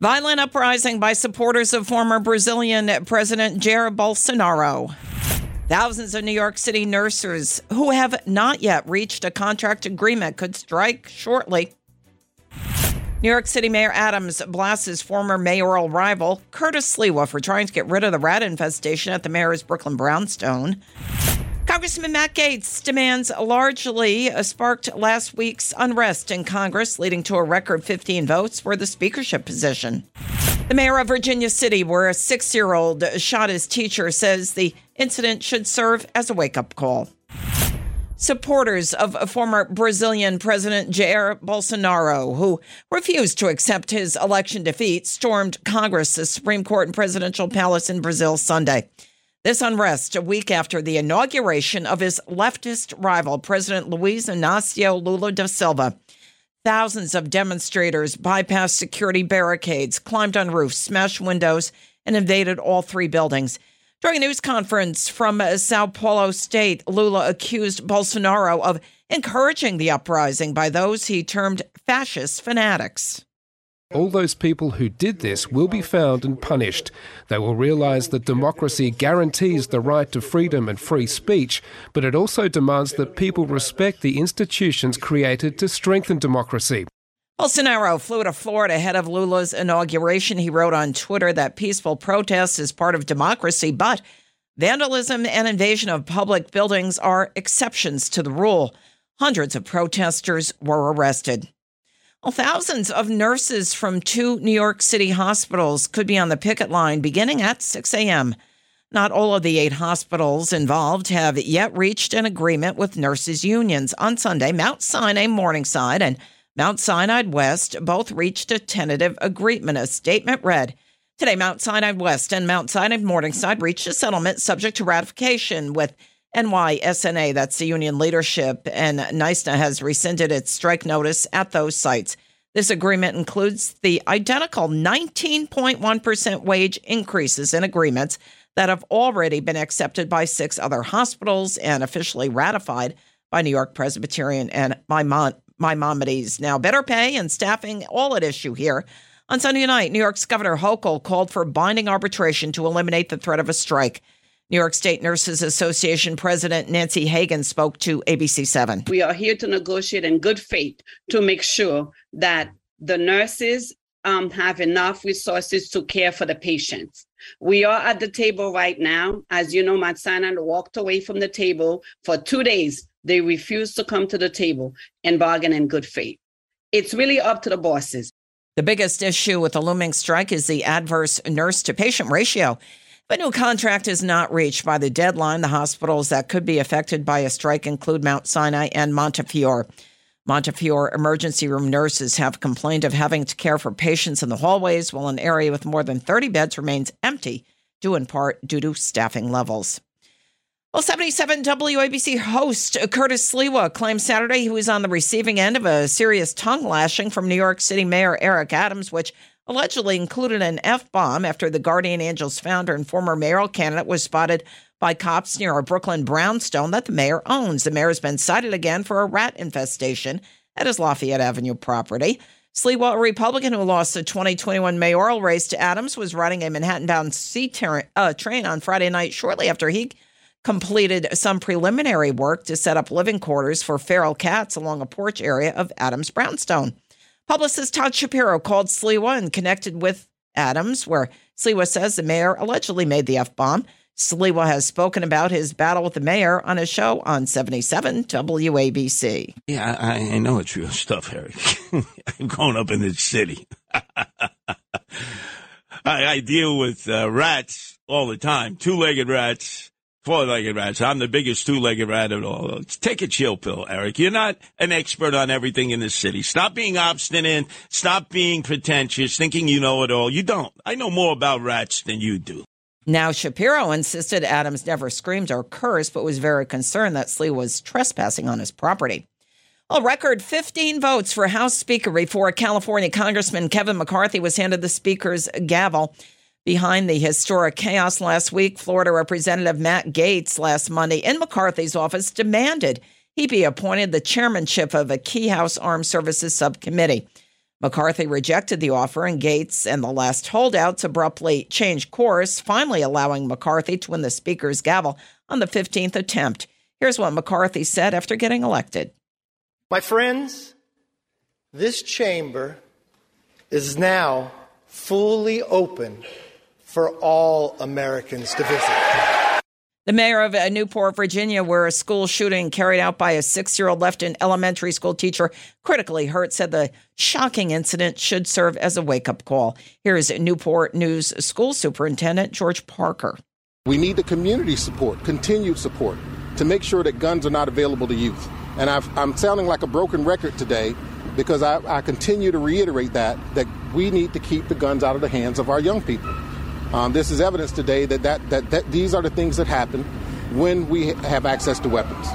Violent uprising by supporters of former Brazilian President Jair Bolsonaro. Thousands of New York City nurses who have not yet reached a contract agreement could strike shortly. New York City Mayor Adams blasts his former mayoral rival, Curtis Sliwa, for trying to get rid of the rat infestation at the mayor's Brooklyn Brownstone. Congressman Matt Gaetz demands largely sparked last week's unrest in Congress, leading to a record 15 votes for the speakership position. The mayor of Virginia City, where a six year old shot his teacher, says the incident should serve as a wake up call. Supporters of former Brazilian President Jair Bolsonaro, who refused to accept his election defeat, stormed Congress, the Supreme Court, and presidential palace in Brazil Sunday. This unrest a week after the inauguration of his leftist rival, President Luiz Inácio Lula da Silva. Thousands of demonstrators bypassed security barricades, climbed on roofs, smashed windows, and invaded all three buildings. During a news conference from uh, Sao Paulo State, Lula accused Bolsonaro of encouraging the uprising by those he termed fascist fanatics. All those people who did this will be found and punished. They will realize that democracy guarantees the right to freedom and free speech, but it also demands that people respect the institutions created to strengthen democracy. Bolsonaro flew to Florida ahead of Lula's inauguration. He wrote on Twitter that peaceful protest is part of democracy, but vandalism and invasion of public buildings are exceptions to the rule. Hundreds of protesters were arrested. Well, thousands of nurses from two New York City hospitals could be on the picket line beginning at 6 a.m. Not all of the eight hospitals involved have yet reached an agreement with nurses' unions. On Sunday, Mount Sinai Morningside and Mount Sinai West both reached a tentative agreement. A statement read Today, Mount Sinai West and Mount Sinai Morningside reached a settlement subject to ratification with NYSNA, that's the union leadership, and NYSNA has rescinded its strike notice at those sites. This agreement includes the identical 19.1% wage increases in agreements that have already been accepted by six other hospitals and officially ratified by New York Presbyterian and Maimonides. Now, better pay and staffing all at issue here. On Sunday night, New York's Governor Hochul called for binding arbitration to eliminate the threat of a strike. New York State Nurses Association President Nancy Hagan spoke to ABC7. We are here to negotiate in good faith to make sure that the nurses um, have enough resources to care for the patients. We are at the table right now. As you know, Mount Sinai walked away from the table for two days. They refused to come to the table and bargain in good faith. It's really up to the bosses. The biggest issue with the looming strike is the adverse nurse to patient ratio. If a new contract is not reached by the deadline, the hospitals that could be affected by a strike include Mount Sinai and Montefiore. Montefiore emergency room nurses have complained of having to care for patients in the hallways while an area with more than 30 beds remains empty, due in part due to staffing levels. Well, 77 WABC host Curtis Sliwa claimed Saturday he was on the receiving end of a serious tongue lashing from New York City Mayor Eric Adams, which allegedly included an F bomb after the Guardian Angels founder and former mayoral candidate was spotted by cops near a Brooklyn brownstone that the mayor owns. The mayor has been cited again for a rat infestation at his Lafayette Avenue property. Sliwa, a Republican who lost the 2021 mayoral race to Adams, was riding a Manhattan bound C uh, train on Friday night shortly after he completed some preliminary work to set up living quarters for feral cats along a porch area of Adams brownstone. Publicist Todd Shapiro called Sliwa and connected with Adams, where Sliwa says the mayor allegedly made the F bomb. Sliwa has spoken about his battle with the mayor on a show on 77 WABC. Yeah, I, I know it's real stuff, Harry. I'm growing up in the city. I, I, deal with uh, rats all the time, two legged rats, four-legged rats. I'm the biggest two-legged rat of all. Take a chill pill, Eric. You're not an expert on everything in this city. Stop being obstinate. Stop being pretentious, thinking you know it all. You don't. I know more about rats than you do. Now, Shapiro insisted Adams never screamed or cursed, but was very concerned that Sliwa was trespassing on his property. A record 15 votes for House Speaker before California Congressman Kevin McCarthy was handed the Speaker's gavel. Behind the historic chaos last week, Florida Representative Matt Gaetz last Monday in McCarthy's office demanded he be appointed the chairmanship of a key House Armed Services subcommittee. McCarthy rejected the offer, and Gates and the last holdouts abruptly changed course, finally allowing McCarthy to win the Speaker's gavel on the 15th attempt. Here's what McCarthy said after getting elected My friends, this chamber is now fully open for all Americans to visit. The mayor of uh, Newport, Virginia, where a school shooting carried out by a six year old left an elementary school teacher critically hurt, said the shocking incident should serve as a wake up call. Here is Newport News School Superintendent George Parker. We need the community support, continued support, to make sure that guns are not available to youth. And i am sounding like a broken record today because I, I continue to reiterate that, that we need to keep the guns out of the hands of our young people. Um, this is evidence today that, that, that, that these are the things that happen when we have access to weapons.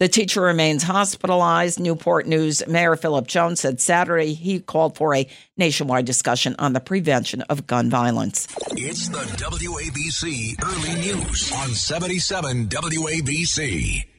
The teacher remains hospitalized. Newport News Mayor Philip Jones said Saturday he called for a nationwide discussion on the prevention of gun violence. It's the WABC Early News on 77 WABC.